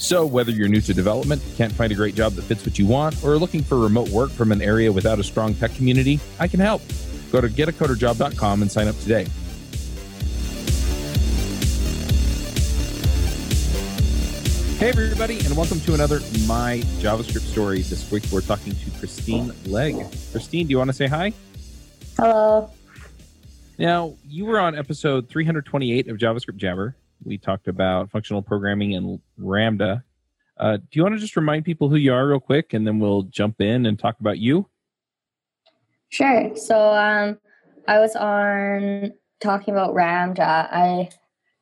So, whether you're new to development, can't find a great job that fits what you want, or are looking for remote work from an area without a strong tech community, I can help. Go to getacoderjob.com and sign up today. Hey, everybody, and welcome to another My JavaScript Story. This week we're talking to Christine Legge. Christine, do you want to say hi? Hello. Now, you were on episode 328 of JavaScript Jabber. We talked about functional programming and Ramda. Uh, do you want to just remind people who you are real quick, and then we'll jump in and talk about you? Sure. So um, I was on talking about Ramda. I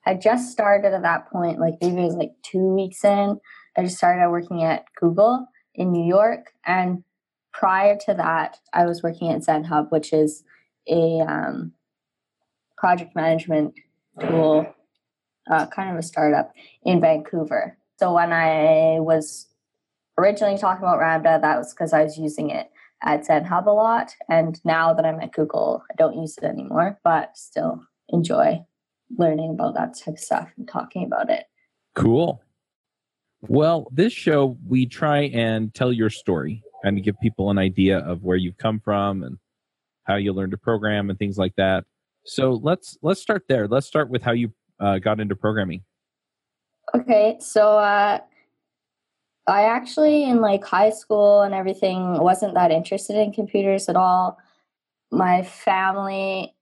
had just started at that point, like maybe it was like two weeks in. I just started working at Google in New York. And prior to that, I was working at ZenHub, which is a um, project management tool, uh, kind of a startup in Vancouver. So when I was originally talking about Ramda, that was because I was using it at ZenHub a lot. And now that I'm at Google, I don't use it anymore, but still enjoy learning about that type of stuff and talking about it. Cool. Well, this show, we try and tell your story and give people an idea of where you've come from and how you learned to program and things like that. So let's let's start there. Let's start with how you uh, got into programming. Okay, so uh, I actually in like high school and everything wasn't that interested in computers at all. My family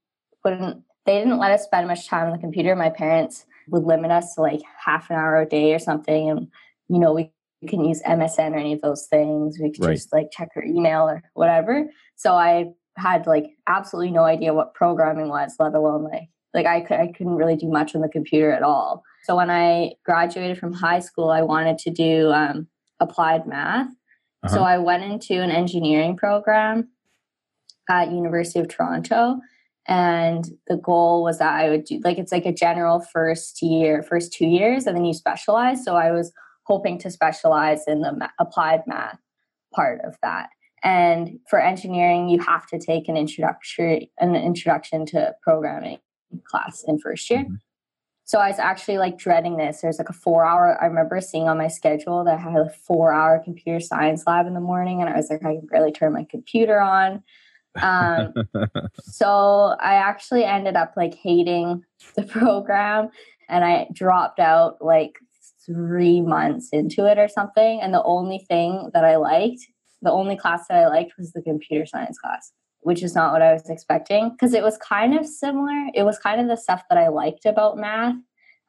wouldn't they didn't let us spend much time on the computer. My parents would limit us to like half an hour a day or something. And, you know, we can use MSN or any of those things. We could right. just like check our email or whatever. So I had like absolutely no idea what programming was, let alone like, like I, could, I couldn't really do much on the computer at all. So when I graduated from high school, I wanted to do um, applied math. Uh-huh. So I went into an engineering program at University of Toronto and the goal was that i would do like it's like a general first year first two years and then you specialize so i was hoping to specialize in the ma- applied math part of that and for engineering you have to take an introductory an introduction to programming class in first year mm-hmm. so i was actually like dreading this there's like a four hour i remember seeing on my schedule that i had a four hour computer science lab in the morning and i was like i can barely turn my computer on um, so I actually ended up like hating the program and I dropped out like three months into it or something. And the only thing that I liked, the only class that I liked was the computer science class, which is not what I was expecting because it was kind of similar. It was kind of the stuff that I liked about math.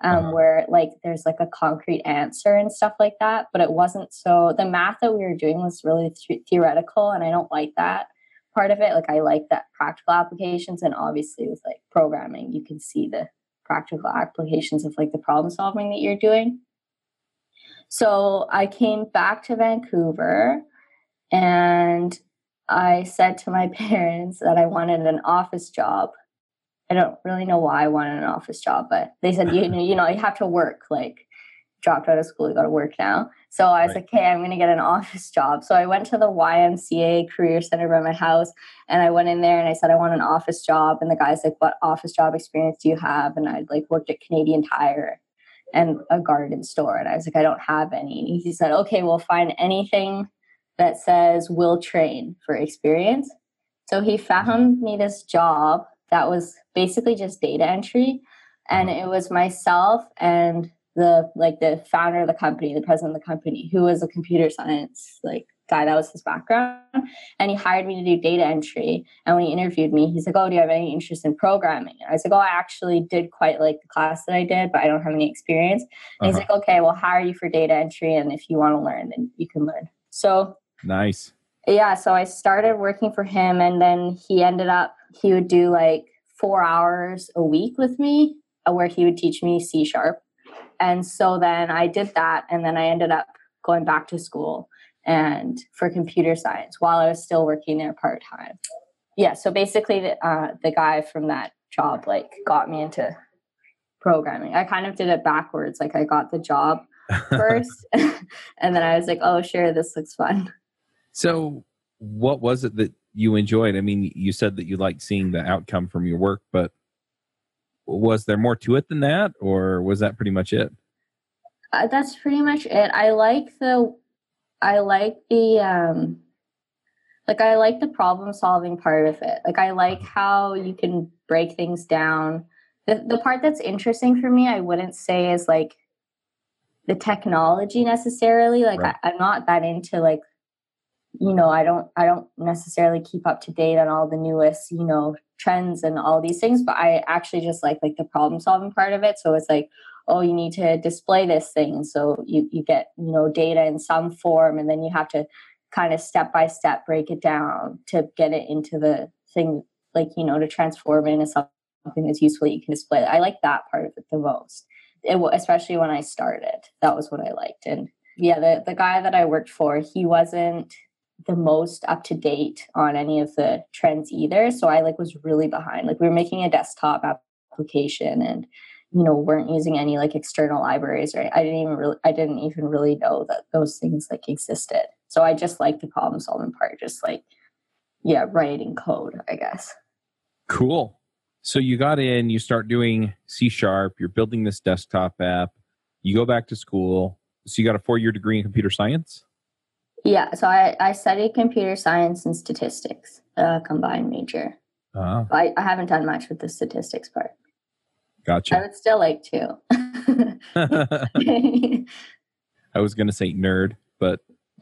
Um, uh-huh. where like there's like a concrete answer and stuff like that, but it wasn't so. The math that we were doing was really th- theoretical, and I don't like that part of it. Like I like that practical applications, and obviously with like programming, you can see the practical applications of like the problem solving that you're doing. So I came back to Vancouver and I said to my parents that I wanted an office job. I don't really know why I wanted an office job, but they said you you know you have to work like dropped out of school, you got to work now. So I was right. like, okay, I'm going to get an office job. So I went to the YMCA Career Center by my house and I went in there and I said, I want an office job. And the guy's like, what office job experience do you have? And I'd like worked at Canadian Tire and a garden store. And I was like, I don't have any. And he said, okay, we'll find anything that says we'll train for experience. So he found me this job that was basically just data entry. And it was myself and the like the founder of the company, the president of the company, who was a computer science like guy. That was his background, and he hired me to do data entry. And when he interviewed me, he's like, "Oh, do you have any interest in programming?" And I was like, "Oh, I actually did quite like the class that I did, but I don't have any experience." And uh-huh. he's like, "Okay, we'll hire you for data entry, and if you want to learn, then you can learn." So nice. Yeah, so I started working for him, and then he ended up he would do like four hours a week with me, uh, where he would teach me C sharp and so then I did that. And then I ended up going back to school and for computer science while I was still working there part time. Yeah, so basically, the, uh, the guy from that job like got me into programming. I kind of did it backwards. Like I got the job first, and then I was like, "Oh, sure, this looks fun." So, what was it that you enjoyed? I mean, you said that you liked seeing the outcome from your work, but was there more to it than that, or was that pretty much it? Uh, that's pretty much it. I like the, I like the, um, like I like the problem solving part of it. Like I like how you can break things down. The the part that's interesting for me, I wouldn't say is like the technology necessarily. Like Right. I, I'm not that into like you know i don't i don't necessarily keep up to date on all the newest you know trends and all these things but i actually just like like the problem solving part of it. So it's like oh you need to display this thing. So you you get you know data in some form and then you have to kind of step by step break it down to get it into the thing like you know to transform it into something that's useful that you can display. I like that part of it the most. It, especially when i started. That was what i liked. And yeah the, the guy that i worked for he wasn't the most up to date on any of the trends either. So I like was really behind. Like we were making a desktop application and you know weren't using any like external libraries or I didn't even really I didn't even really know that those things like existed. So I just like the problem solving part, just like yeah, writing code, I guess. Cool. So you got in, you start doing C sharp, you're building this desktop app, you go back to school. So you got a four year degree in computer science? Yeah, so I, I studied computer science and statistics, uh, combined major. Ah, I, I haven't done much with the statistics part. Gotcha. I would still like to. I was going to say nerd, but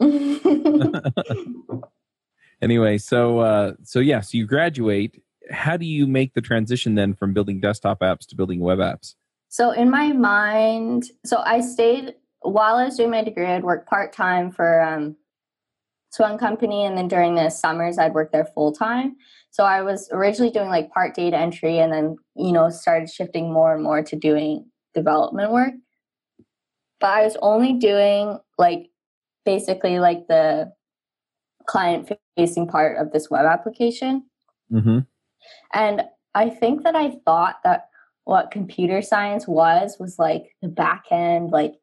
anyway, so uh, so yeah, so you graduate. How do you make the transition then from building desktop apps to building web apps? so in my mind, so I stayed while I was doing my degree. I'd work part time for um, this one company, and then during the summers, I'd work there full time. So I was originally doing like part data entry, and then you know started shifting more and more to doing development work. But I was only doing like basically like the client facing part of this web application. Mm-hmm. And I think that I thought that what computer science was was like the back end, like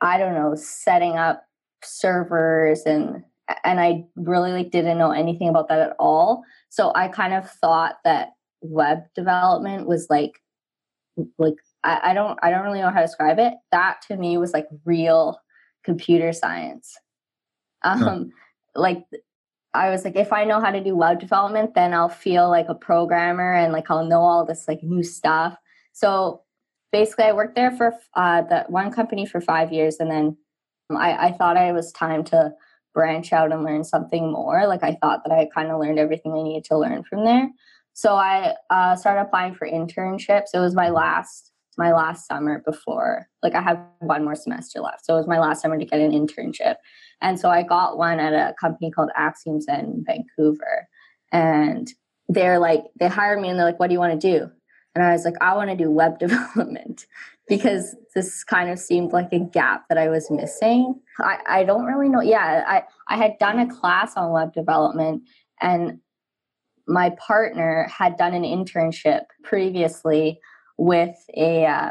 I don't know, setting up servers and and I really like didn't know anything about that at all. So I kind of thought that web development was like like I, I don't I don't really know how to describe it. That to me was like real computer science. Um Huh. like I was like, if I know how to do web development, then I'll feel like a programmer and like I'll know all this like new stuff. So basically, I worked there for uh, that one company for five years, and then I, I thought I was time to branch out and learn something more. Like I thought that I kind of learned everything I needed to learn from there. So I uh, started applying for internships. It was my last my last summer before like I have one more semester left. So it was my last summer to get an internship. And so I got one at a company called Axiom Zen Vancouver. And they're like, they hired me and they're like, what do you want to do? And I was like, I want to do web development because this kind of seemed like a gap that I was missing. I, I don't really know. Yeah, I, I had done a class on web development and my partner had done an internship previously with a, uh,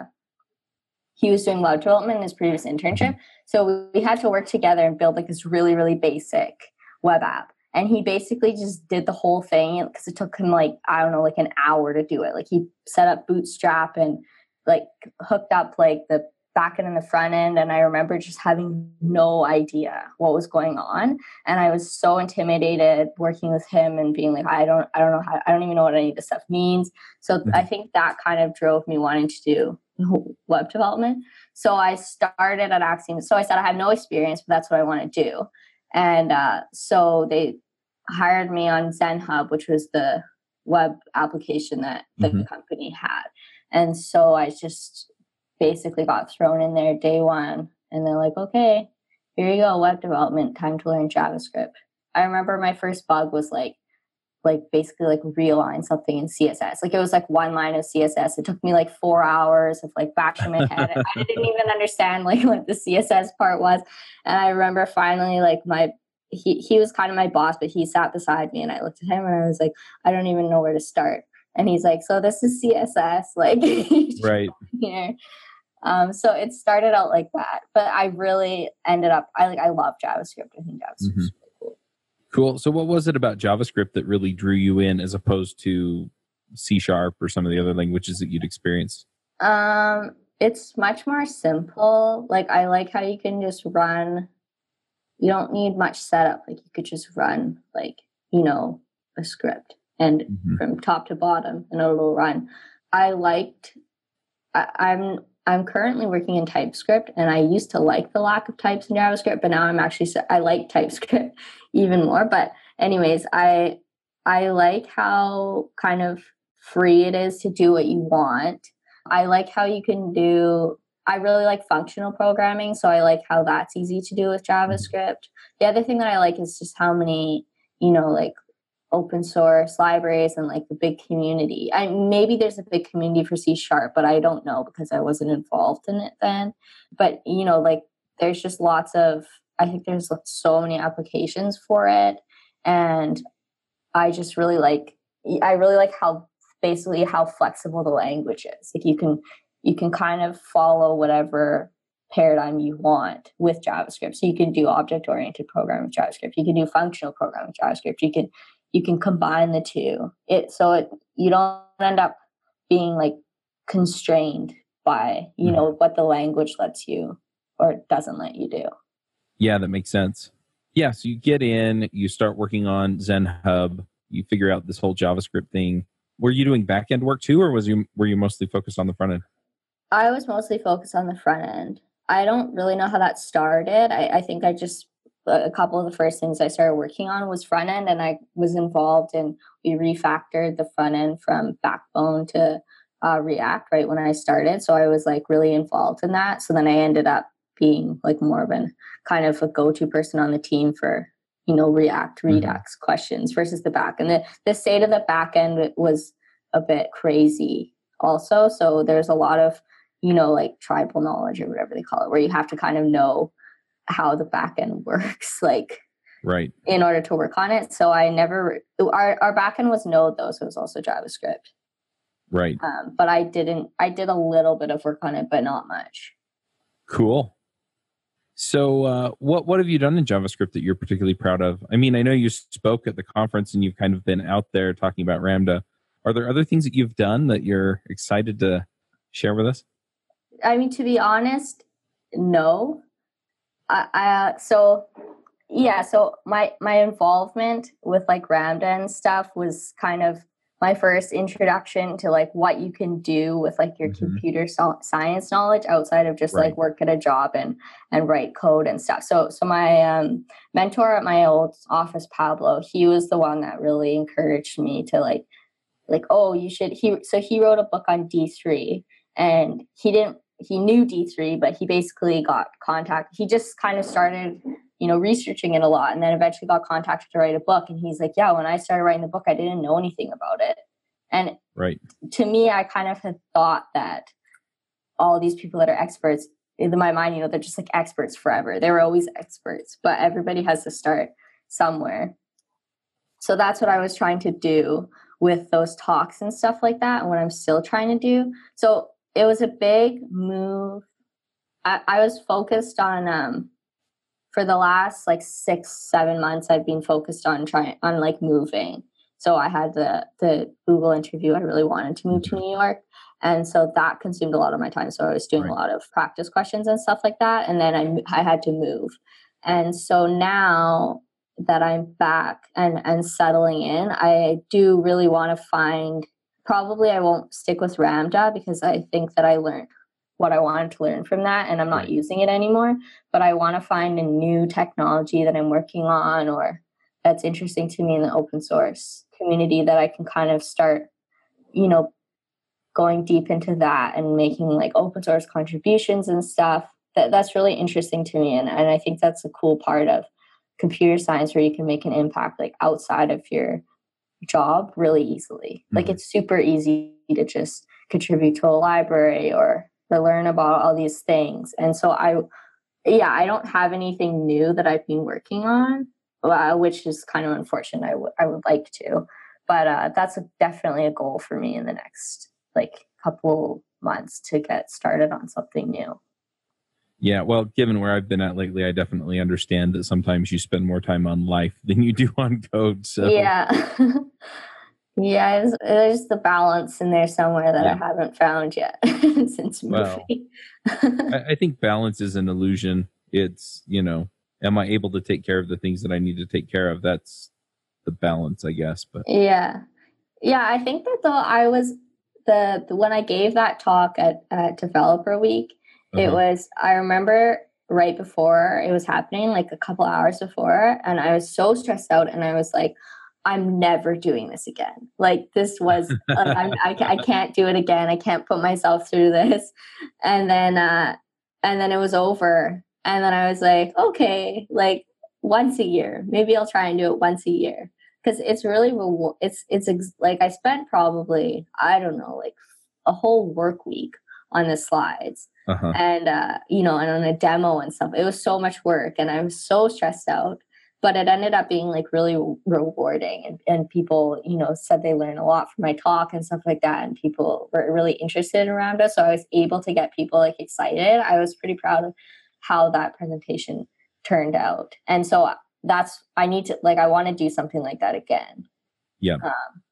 he was doing web development in his previous internship. So we had to work together and build like this really, really basic web app. And he basically just did the whole thing because it took him like, I don't know, like an hour to do it. Like he set up Bootstrap and like hooked up like the back end and the front end. And I remember just having no idea what was going on. And I was so intimidated working with him and being like, I don't, I don't know how, I don't even know what any of this stuff means. So I think that kind of drove me wanting to do web development. So I started at Axiom. So I said I have no experience, but that's what I want to do. And uh, so they hired me on ZenHub, which was the web application that the Mhm. company had. And so I just basically got thrown in there day one. And they're like, okay, here you go, web development, time to learn JavaScript. I remember my first bug was like, like basically like realign something in CSS. Like it was like one line of CSS. It took me like four hours of like back bashing my head. I didn't even understand like what the CSS part was. And I remember finally like my he he was kind of my boss, but he sat beside me, and I looked at him and I was like, I don't even know where to start. And he's like, so this is CSS, like right here. Um, so it started out like that, but I really ended up. I like I love JavaScript. I think JavaScript mm-hmm. really cool. Cool. So what was it about JavaScript that really drew you in, as opposed to C sharp or some of the other languages that you'd experienced? Um, it's much more simple. Like I like how you can just run. You don't need much setup. Like you could just run like you know a script and mm-hmm. from top to bottom and it'll run. I liked. I, I'm I'm currently working in TypeScript, and I used to like the lack of types in JavaScript, but now I'm actually I like TypeScript even more. But anyways, I I like how kind of free it is to do what you want. I like how you can do. I really like functional programming, so I like how that's easy to do with JavaScript. The other thing that I like is just how many you know like open source libraries and like the big community. I maybe there's a big community for C sharp, but I don't know because I wasn't involved in it then. But you know, like there's just lots of I think there's so many applications for it, and I just really like I really like how basically how flexible the language is. Like you can you can kind of follow whatever paradigm you want with JavaScript. So you can do object oriented programming with JavaScript. You can do functional programming with JavaScript. You can you can combine the two. It so it you don't end up being like constrained by you mm. know what the language lets you or doesn't let you do. Yeah, that makes sense. Yeah, so you get in, you start working on Zen Hub, you figure out this whole JavaScript thing. Were you doing back end work too, or was you were you mostly focused on the front end? I was mostly focused on the front end. I don't really know how that started. I, I think I just a couple of the first things I started working on was front end, and I was involved in we refactored the front end from Backbone to uh, React right when I started. So I was like really involved in that. So then I ended up being like more of an kind of a go-to person on the team for you know React mm-hmm. Redux mm-hmm. questions versus the back. And the the state of the back end was a bit crazy also. So there's a lot of you know like tribal knowledge or whatever they call it, where you have to kind of know how the backend works, like right in order to work on it. So I never our our backend was Node though, so it was also JavaScript. Right. Um, but I didn't. I did a little bit of work on it, but not much. Cool. So, uh, what what have you done in JavaScript that you're particularly proud of? I mean, I know you spoke at the conference and you've kind of been out there talking about Ramda. Are there other things that you've done that you're excited to share with us? I mean, to be honest, no. I, I so yeah so my my involvement with like ramda and stuff was kind of my first introduction to like what you can do with like your mm-hmm. computer so- science knowledge outside of just right. like work at a job and and write code and stuff so so my um, mentor at my old office pablo he was the one that really encouraged me to like like oh you should he so he wrote a book on d3 and he didn't he knew D3, but he basically got contact. He just kind of started, you know, researching it a lot and then eventually got contacted to write a book. And he's like, Yeah, when I started writing the book, I didn't know anything about it. And right. to me, I kind of had thought that all these people that are experts, in my mind, you know, they're just like experts forever. They were always experts, but everybody has to start somewhere. So that's what I was trying to do with those talks and stuff like that, and what I'm still trying to do. So it was a big move. I, I was focused on um for the last like six, seven months I've been focused on trying on like moving. So I had the the Google interview. I really wanted to move to New York. And so that consumed a lot of my time. So I was doing right. a lot of practice questions and stuff like that. And then I, I had to move. And so now that I'm back and, and settling in, I do really want to find probably I won't stick with Ramda because I think that I learned what I wanted to learn from that and I'm not using it anymore. But I want to find a new technology that I'm working on or that's interesting to me in the open source community that I can kind of start, you know, going deep into that and making like open source contributions and stuff. That that's really interesting to me. And, and I think that's a cool part of computer science where you can make an impact like outside of your job really easily. Mm-hmm. Like it's super easy to just contribute to a library or or learn about all these things. And so I yeah, I don't have anything new that I've been working on uh, which is kind of unfortunate. I, w- I would like to, but uh, that's a, definitely a goal for me in the next like couple months to get started on something new. Yeah, well, given where I've been at lately, I definitely understand that sometimes you spend more time on life than you do on code. So yeah, yeah, there's the balance in there somewhere that yeah. I haven't found yet since moving. Well, I, think balance is an illusion. It's you know, am I able to take care of the things that I need to take care of? That's the balance, I guess. But yeah, yeah, I think that though I was the, the when I gave that talk at, at Developer Week uh-huh. It was, I remember right before it was happening, like a couple hours before, and I was so stressed out, and I was like, I'm never doing this again. Like this was, like, I'm, I, I can't do it again. I can't put myself through this. And then, uh, and then it was over. And then I was like, okay, like once a year, maybe I'll try and do it once a year because it's really it's it's ex- like I spent probably I don't know like a whole work week on the slides uh-huh. and uh, you know and on a demo and stuff it was so much work and i was so stressed out but it ended up being like really rewarding and, and people you know said they learned a lot from my talk and stuff like that and people were really interested around us so i was able to get people like excited i was pretty proud of how that presentation turned out and so that's i need to like i want to do something like that again yeah um,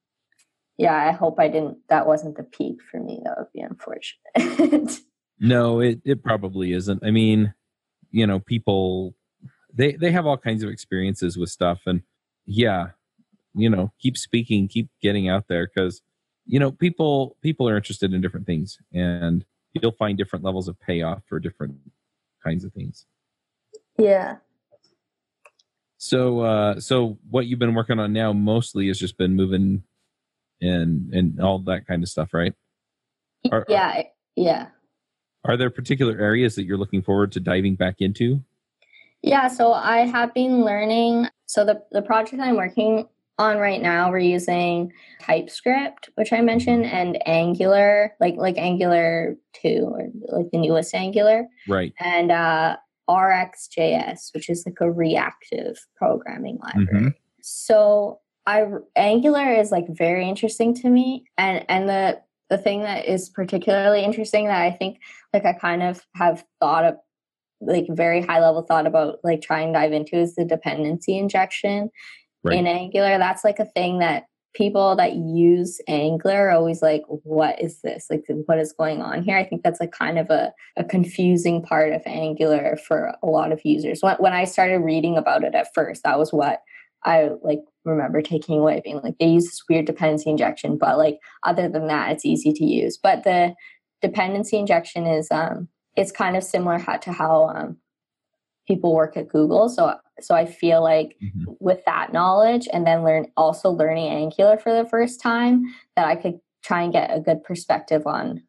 yeah, I hope I didn't. That wasn't the peak for me. That would be unfortunate. no, it it probably isn't. I mean, you know, people they they have all kinds of experiences with stuff, and yeah, you know, keep speaking, keep getting out there because you know people people are interested in different things, and you'll find different levels of payoff for different kinds of things. Yeah. So, uh, so what you've been working on now mostly has just been moving and and all that kind of stuff, right? Are, yeah, yeah. Are there particular areas that you're looking forward to diving back into? Yeah, so I have been learning. So the the project I'm working on right now, we're using TypeScript, which I mentioned, and Angular, like like Angular two or like the newest Angular, right? And uh, RxJS, which is like a reactive programming library. Mm-hmm. So I Angular is like very interesting to me, and and the the thing that is particularly interesting that I think like I kind of have thought of like very high level thought about like trying to dive into is the dependency injection right. in Angular. That's like a thing that people that use Angular are always like, what is this? Like, what is going on here? I think that's like kind of a, a confusing part of Angular for a lot of users. When, when I started reading about it at first, that was what I like remember taking away being like they use this weird dependency injection, but like other than that, it's easy to use. But the dependency injection is um it's kind of similar to how um people work at Google. So so I feel like mm-hmm. with that knowledge and then learn also learning Angular for the first time that I could try and get a good perspective on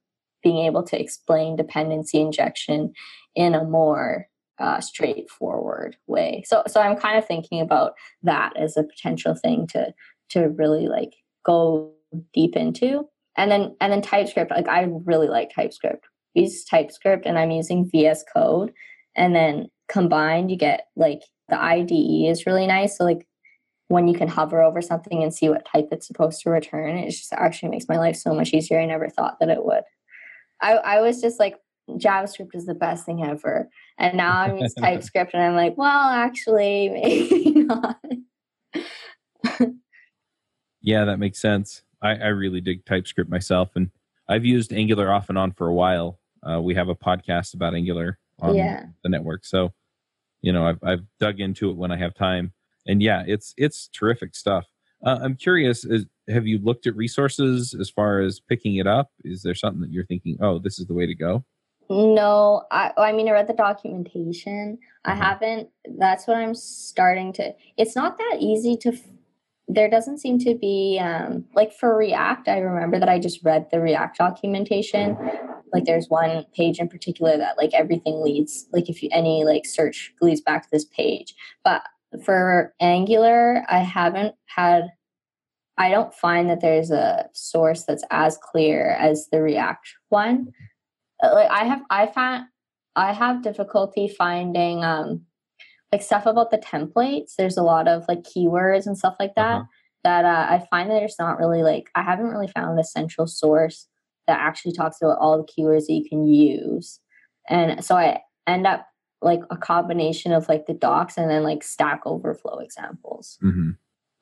being able to explain dependency injection in a more uh, straightforward way. So so I'm kind of thinking about that as a potential thing to to really like go deep into. And then and then TypeScript, like I really like TypeScript. Use TypeScript and I'm using VS Code. And then combined you get like the IDE is really nice. So like when you can hover over something and see what type it's supposed to return, it just actually makes my life so much easier. I never thought that it would. I, I was just like JavaScript is the best thing ever. And now I'm using TypeScript and I'm like, well, actually, maybe not. yeah, that makes sense. I, I really dig TypeScript myself, and I've used Angular off and on for a while. Uh, we have a podcast about Angular on yeah. the network, so you know I've I've dug into it when I have time, and yeah, it's it's terrific stuff. Uh, I'm curious, is, have you looked at resources as far as picking it up? Is there something that you're thinking, oh, this is the way to go? No, I I mean I read the documentation. I mm-hmm. haven't. That's what I'm starting to. It's not that easy to. There doesn't seem to be um, like for React. I remember that I just read the React documentation. Like there's one page in particular that like everything leads. Like if you any like search leads back to this page. But for Angular, I haven't had. I don't find that there's a source that's as clear as the React one like I have I found I have difficulty finding um like stuff about the templates. There's a lot of like keywords and stuff like that. Uh-huh. That uh, I find that it's not really like I haven't really found a central source that actually talks about all the keywords that you can use, and so I end up like a combination of like the docs and then like Stack Overflow examples. hmm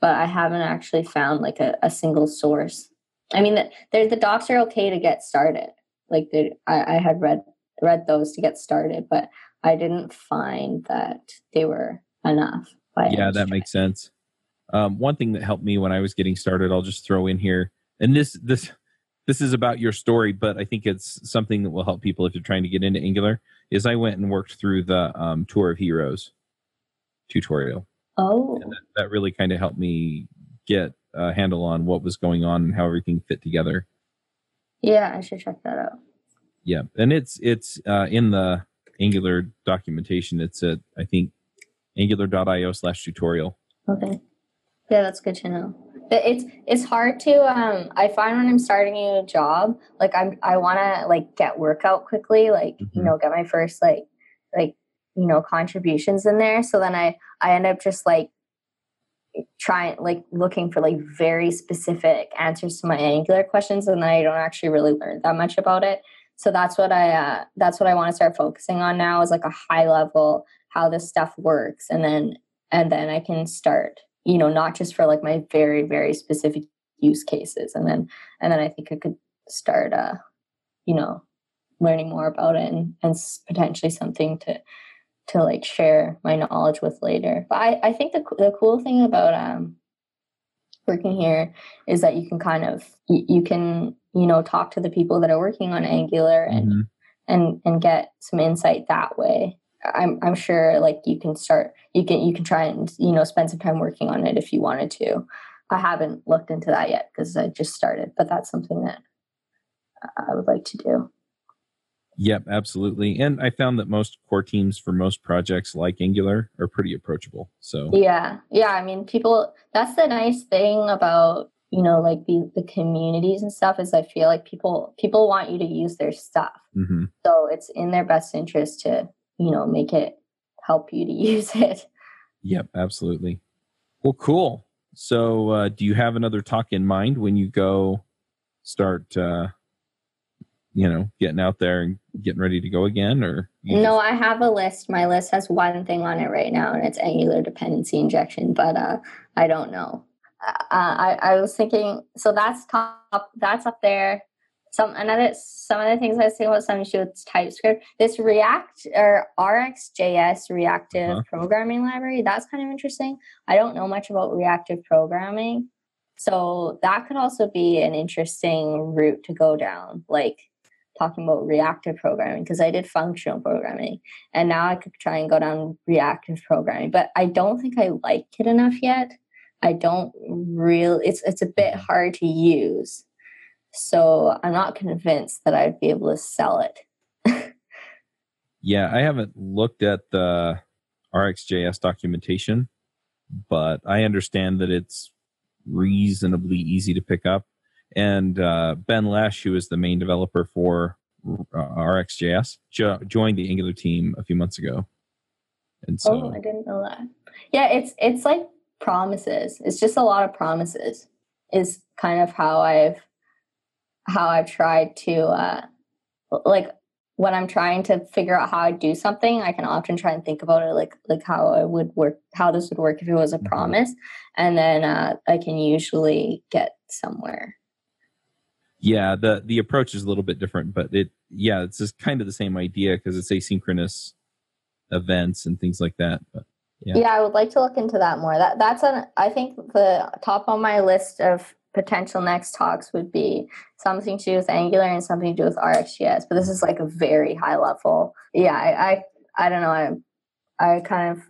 But I haven't actually found like a, a single source. I mean, the the docs are okay to get started. Like the, I, I had read read those to get started, but I didn't find that they were enough. Yeah, that makes sense. Um, one thing that helped me when I was getting started, I'll just throw in here, and this this this is about your story, but I think it's something that will help people if you're trying to get into Angular. Is I went and worked through the um, Tour of Heroes tutorial. Oh, And that, that really kind of helped me get a handle on what was going on and how everything fit together. Yeah, I should check that out. Yeah, and it's it's uh, in the Angular documentation. It's at I think angular.io slash tutorial. Okay. Yeah, that's good to know. But it's it's hard to um I find when I'm starting a new job, like I'm I wanna like get work out quickly, like, you Mhm. know, get my first like like, you know, contributions in there. So then I I end up just like trying like looking for like very specific answers to my angular questions and then I don't actually really learn that much about it. So that's what I uh that's what I want to start focusing on now is like a high level how this stuff works and then and then I can start, you know, not just for like my very very specific use cases, and then and then I think I could start, uh, you know, learning more about it and and potentially something to to like share my knowledge with later. But I I think the the cool thing about um working here is that you can kind of you, you can you know talk to the people that are working on Angular and Mhm. and and get some insight that way i'm i'm sure like you can start you can you can try and you know spend some time working on it if you wanted to i haven't looked into that yet because i just started but that's something that i would like to do Yep, absolutely. And I found that most core teams for most projects like Angular are pretty approachable. So yeah yeah i mean people that's the nice thing about you know like the the communities and stuff is i feel like people people want you to use their stuff mhm. so it's in their best interest to you know make it help you to use it Yep, absolutely. Well, cool. So, uh, do you have another talk in mind when you go start, uh, you know, getting out there and getting ready to go again, or No, just- I have a list. My list has one thing on it right now, and it's Angular dependency injection. But uh, I don't know. Uh, I I was thinking. So that's top. That's up there. Some another some of the things I was thinking about do with TypeScript. This React or RxJS reactive Uh-huh. programming library. That's kind of interesting. I don't know much about reactive programming, so that could also be an interesting route to go down. Like talking about reactive programming because I did functional programming and now I could try and go down reactive programming, but I don't think I like it enough yet. I don't really it's it's a bit hard to use. So I'm not convinced that I'd be able to sell it. yeah, I haven't looked at the RxJS documentation, but I understand that it's reasonably easy to pick up. And uh, Ben Lesh, who is the main developer for uh, RxJS, jo- joined the Angular team a few months ago. And so, oh, I didn't know that. Yeah, it's it's like promises. It's just a lot of promises. Is kind of how I've how I've tried to uh like when I'm trying to figure out how I do something, I can often try and think about it like like how I would work, how this would work if it was a Mhm. promise, and then uh, I can usually get somewhere. Yeah, the the approach is a little bit different, but it yeah, it's just kind of the same idea because it's asynchronous events and things like that. But Yeah. Yeah. I would like to look into that more. That that's an I think the top on my list of potential next talks would be something to do with Angular and something to do with RxJS. But this is like a very high level. Yeah, I I, I don't know. I I kind of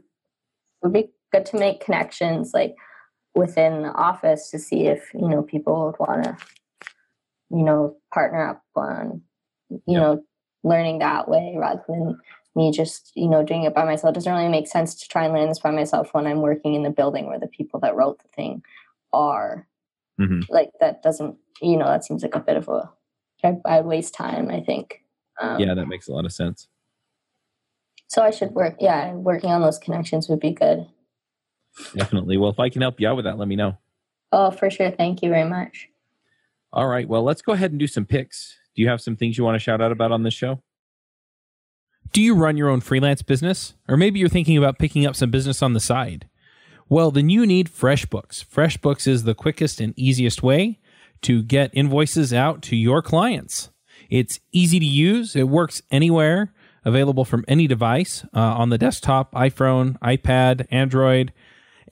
would be good to make connections like within the office to see if you know people would want to you know partner up on you Yeah. know learning that way rather than me just you know doing it by myself it doesn't really make sense to try and learn this by myself when i'm working in the building where the people that wrote the thing are Mhm. like that doesn't you know that seems like a bit of a I, I waste time i think um, yeah, that makes a lot of sense. So I should work. Yeah, working on those connections would be good. Definitely. Well, if I can help you out with that, let me know. Oh, for sure. Thank you very much. All right. Well, let's go ahead and do some picks. Do you have some things you want to shout out about on this show? Do you run your own freelance business? Or maybe you're thinking about picking up some business on the side? Well, then you need FreshBooks. FreshBooks is the quickest and easiest way to get invoices out to your clients. It's easy to use, it works anywhere, available from any device uh, on the desktop, iPhone, iPad, Android,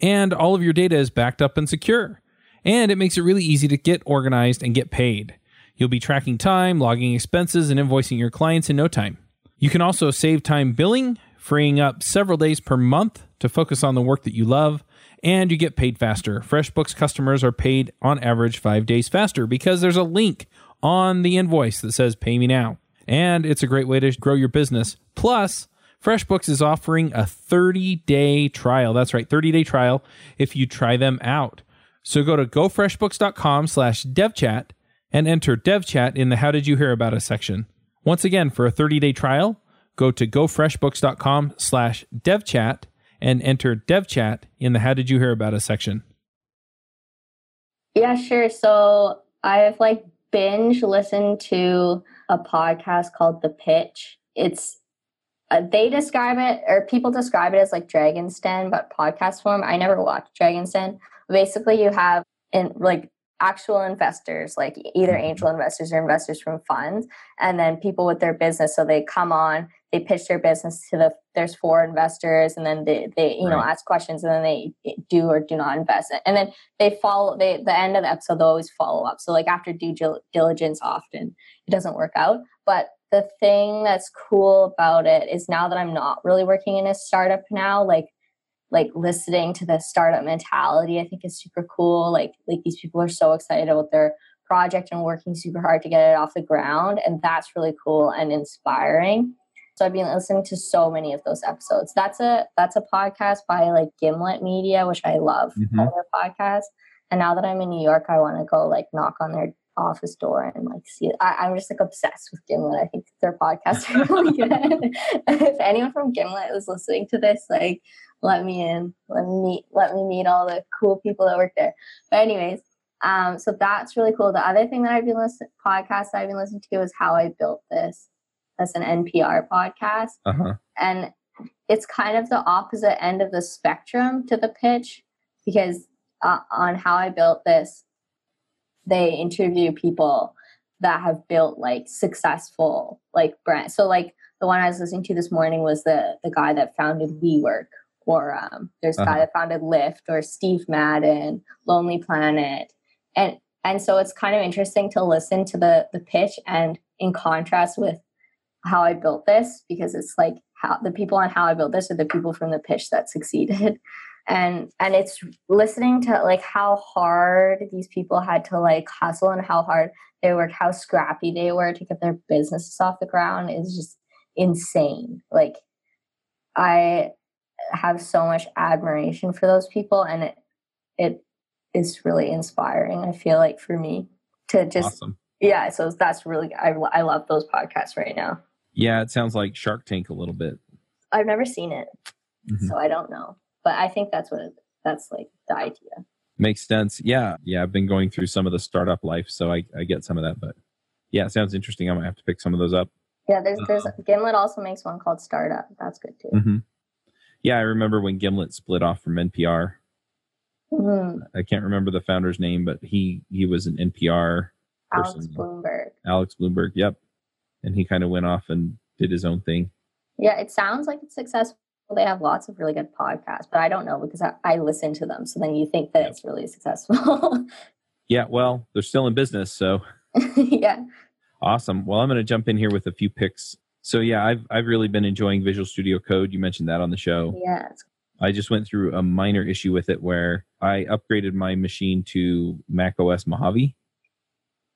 and all of your data is backed up and secure. And it makes it really easy to get organized and get paid. You'll be tracking time, logging expenses, and invoicing your clients in no time. You can also save time billing, freeing up several days per month to focus on the work that you love, and you get paid faster. FreshBooks customers are paid on average five days faster because there's a link on the invoice that says pay me now. And it's a great way to grow your business. Plus, FreshBooks is offering a 30 day trial. That's right, 30 day trial if you try them out. So go to gofreshbooks.com slash devchat and enter devchat in the How Did You Hear About Us section. Once again, for a 30 day trial, go to gofreshbooks.com slash devchat and enter devchat in the How Did You Hear About Us section. Yeah, sure. So I've like binge listened to a podcast called The Pitch. It's uh, they describe it or people describe it as like Dragon's Den, but podcast form. I never watched Dragon's Den. Basically, you have in like actual investors, like either mm-hmm. angel investors or investors from funds, and then people with their business. So they come on, they pitch their business to the there's four investors, and then they they you right. know ask questions, and then they do or do not invest and then they follow. They the end of the episode they always follow up. So like after due diligence, often it doesn't work out, but the thing that's cool about it is now that I'm not really working in a startup now, like like listening to the startup mentality i think is super cool. Like like these people are so excited about their project and working super hard to get it off the ground and that's really cool and inspiring. So i've been listening to so many of those episodes. That's a that's a podcast by like gimlet media which i love mm-hmm. their podcast. And now that i'm in new york i want to go like knock on their office door and like see it. I, am just like obsessed with Gimlet. I think their podcast are really good. if anyone from Gimlet is listening to this, like let me in, let me meet, let me meet all the cool people that work there. But anyways, um, so that's really cool. The other thing that I've been listening podcast I've been listening to is how I built this. That's an NPR podcast, uh-huh. and it's kind of the opposite end of the spectrum to the pitch because uh, on how I built this, they interview people that have built like successful like brands. So like the one I was listening to this morning was the the guy that founded WeWork or um, there's a uh-huh. guy that founded Lyft or Steve Madden, Lonely Planet, and and so it's kind of interesting to listen to the the pitch and in contrast with how I built this because it's like how the people on how I built this are the people from the pitch that succeeded. And and it's listening to like how hard these people had to like hustle and how hard they worked, how scrappy they were to get their businesses off the ground is just insane. Like I have so much admiration for those people and it it is really inspiring i feel like for me to just awesome. yeah so that's really I, I love those podcasts right now yeah it sounds like shark tank a little bit i've never seen it mm-hmm. so i don't know but i think that's what it, that's like the idea makes sense yeah yeah i've been going through some of the startup life so i, I get some of that but yeah it sounds interesting i might have to pick some of those up yeah there's there's uh, gimlet also makes one called startup that's good too mm-hmm. Yeah, I remember when Gimlet split off from NPR. Mm-hmm. I can't remember the founder's name, but he he was an NPR Alex person. Blumberg. Alex Blumberg. yep. And he kind of went off and did his own thing. Yeah, it sounds like it's successful. They have lots of really good podcasts, but I don't know because I, I listen to them. So then you think that yep. it's really successful. yeah, well, they're still in business, so yeah. Awesome. Well, I'm going to jump in here with a few picks so yeah, I've I've really been enjoying Visual Studio Code. You mentioned that on the show. Yes. I just went through a minor issue with it where I upgraded my machine to Mac OS Mojave.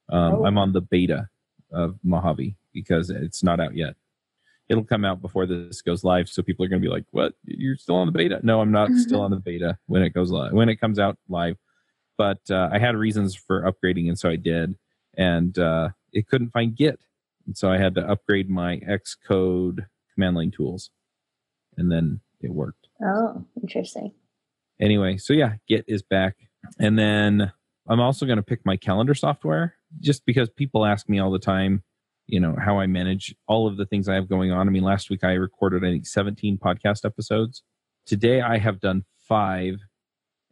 Um, oh. I'm on the beta of Mojave because it's not out yet. It'll come out before this goes live, so people are going to be like, "What? You're still on the beta?" No, I'm not still on the beta when it goes live. When it comes out live, but uh, I had reasons for upgrading, and so I did. And uh, it couldn't find Git, and so I had to upgrade my Xcode command line tools. and then it worked. Oh, interesting. Anyway, so yeah, Git is back. And then I'm also going to pick my calendar software just because people ask me all the time, you know, how I manage all of the things I have going on. I mean, last week I recorded, I think, 17 podcast episodes. Today I have done five.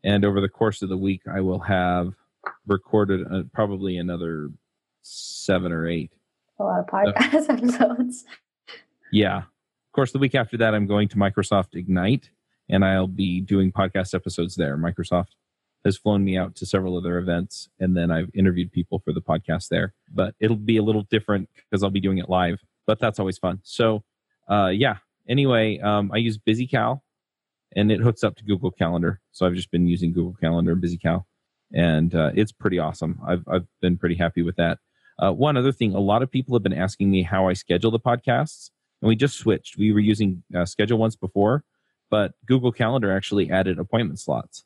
And over the course of the week, I will have recorded uh, probably another seven or eight. A lot of podcast episodes. Yeah. Of course, the week after that, I'm going to Microsoft Ignite and I'll be doing podcast episodes there. Microsoft has flown me out to several other events and then I've interviewed people for the podcast there. But it'll be a little different because I'll be doing it live, but that's always fun. So, uh, yeah. Anyway, um, I use BusyCal and it hooks up to Google Calendar. So I've just been using Google Calendar and BusyCal and uh, it's pretty awesome. I've, I've been pretty happy with that. Uh, one other thing, a lot of people have been asking me how I schedule the podcasts, and we just switched. We were using uh, ScheduleOnce before, but Google Calendar actually added appointment slots.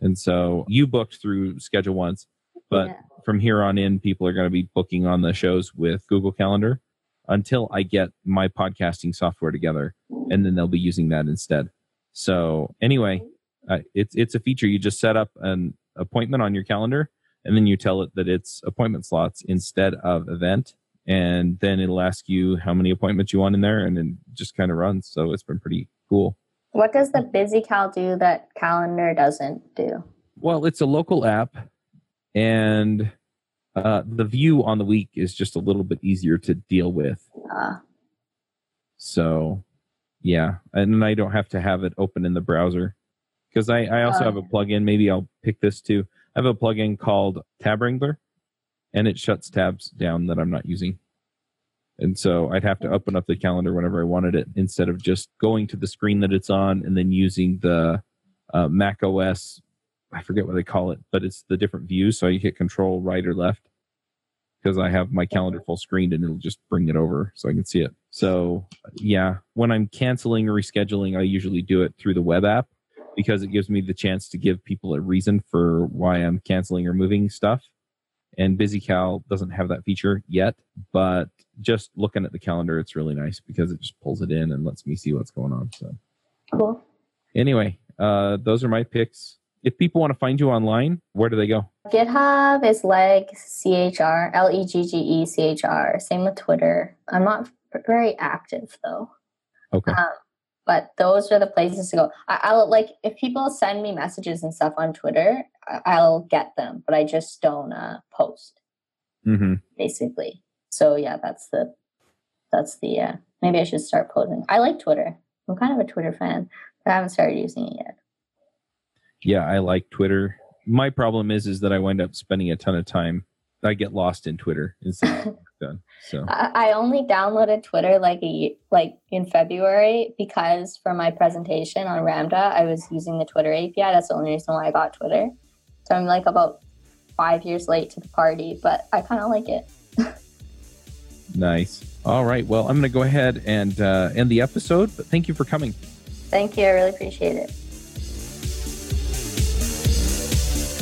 And so you booked through ScheduleOnce, but yeah. from here on in, people are going to be booking on the shows with Google Calendar until I get my podcasting software together, and then they'll be using that instead. So anyway, uh, it's it's a feature. You just set up an appointment on your calendar, and then you tell it that it's appointment slots instead of event, and then it'll ask you how many appointments you want in there, and then just kind of runs. So it's been pretty cool. What does the BusyCal do that Calendar doesn't do? Well, it's a local app, and uh, the view on the week is just a little bit easier to deal with. Uh. So, yeah, and I don't have to have it open in the browser because I, I also uh, have a plugin. Maybe I'll pick this too. I have a plugin called Tab Wrangler, and it shuts tabs down that I'm not using. And so I'd have to open up the calendar whenever I wanted it instead of just going to the screen that it's on and then using the uh, Mac OS. I forget what they call it, but it's the different views. So you hit control right or left because I have my calendar full screened and it'll just bring it over so I can see it. So yeah, when I'm canceling or rescheduling, I usually do it through the web app because it gives me the chance to give people a reason for why I'm canceling or moving stuff. And BusyCal doesn't have that feature yet, but just looking at the calendar, it's really nice because it just pulls it in and lets me see what's going on. So cool. Anyway, uh, those are my picks. If people want to find you online, where do they go? GitHub is Legge CHR, L E G G E C H R. Same with Twitter. I'm not very active though. Okay. Um, but those are the places to go. I, will like if people send me messages and stuff on Twitter, I, will get them, but I just don't uh, post. Mm-hmm. Basically, so yeah, that's the that's the uh, maybe I should start posting. I like Twitter. I'm kind of a Twitter fan, but I haven't started using it yet. Yeah, I like Twitter. My problem is is that I wind up spending a ton of time. I get lost in Twitter instead done. So I only downloaded Twitter like a like in February because for my presentation on Ramda, I was using the Twitter API. That's the only reason why I got Twitter. So I'm like about five years late to the party, but I kind of like it. nice. All right. Well, I'm going to go ahead and uh, end the episode, but thank you for coming. Thank you. I really appreciate it.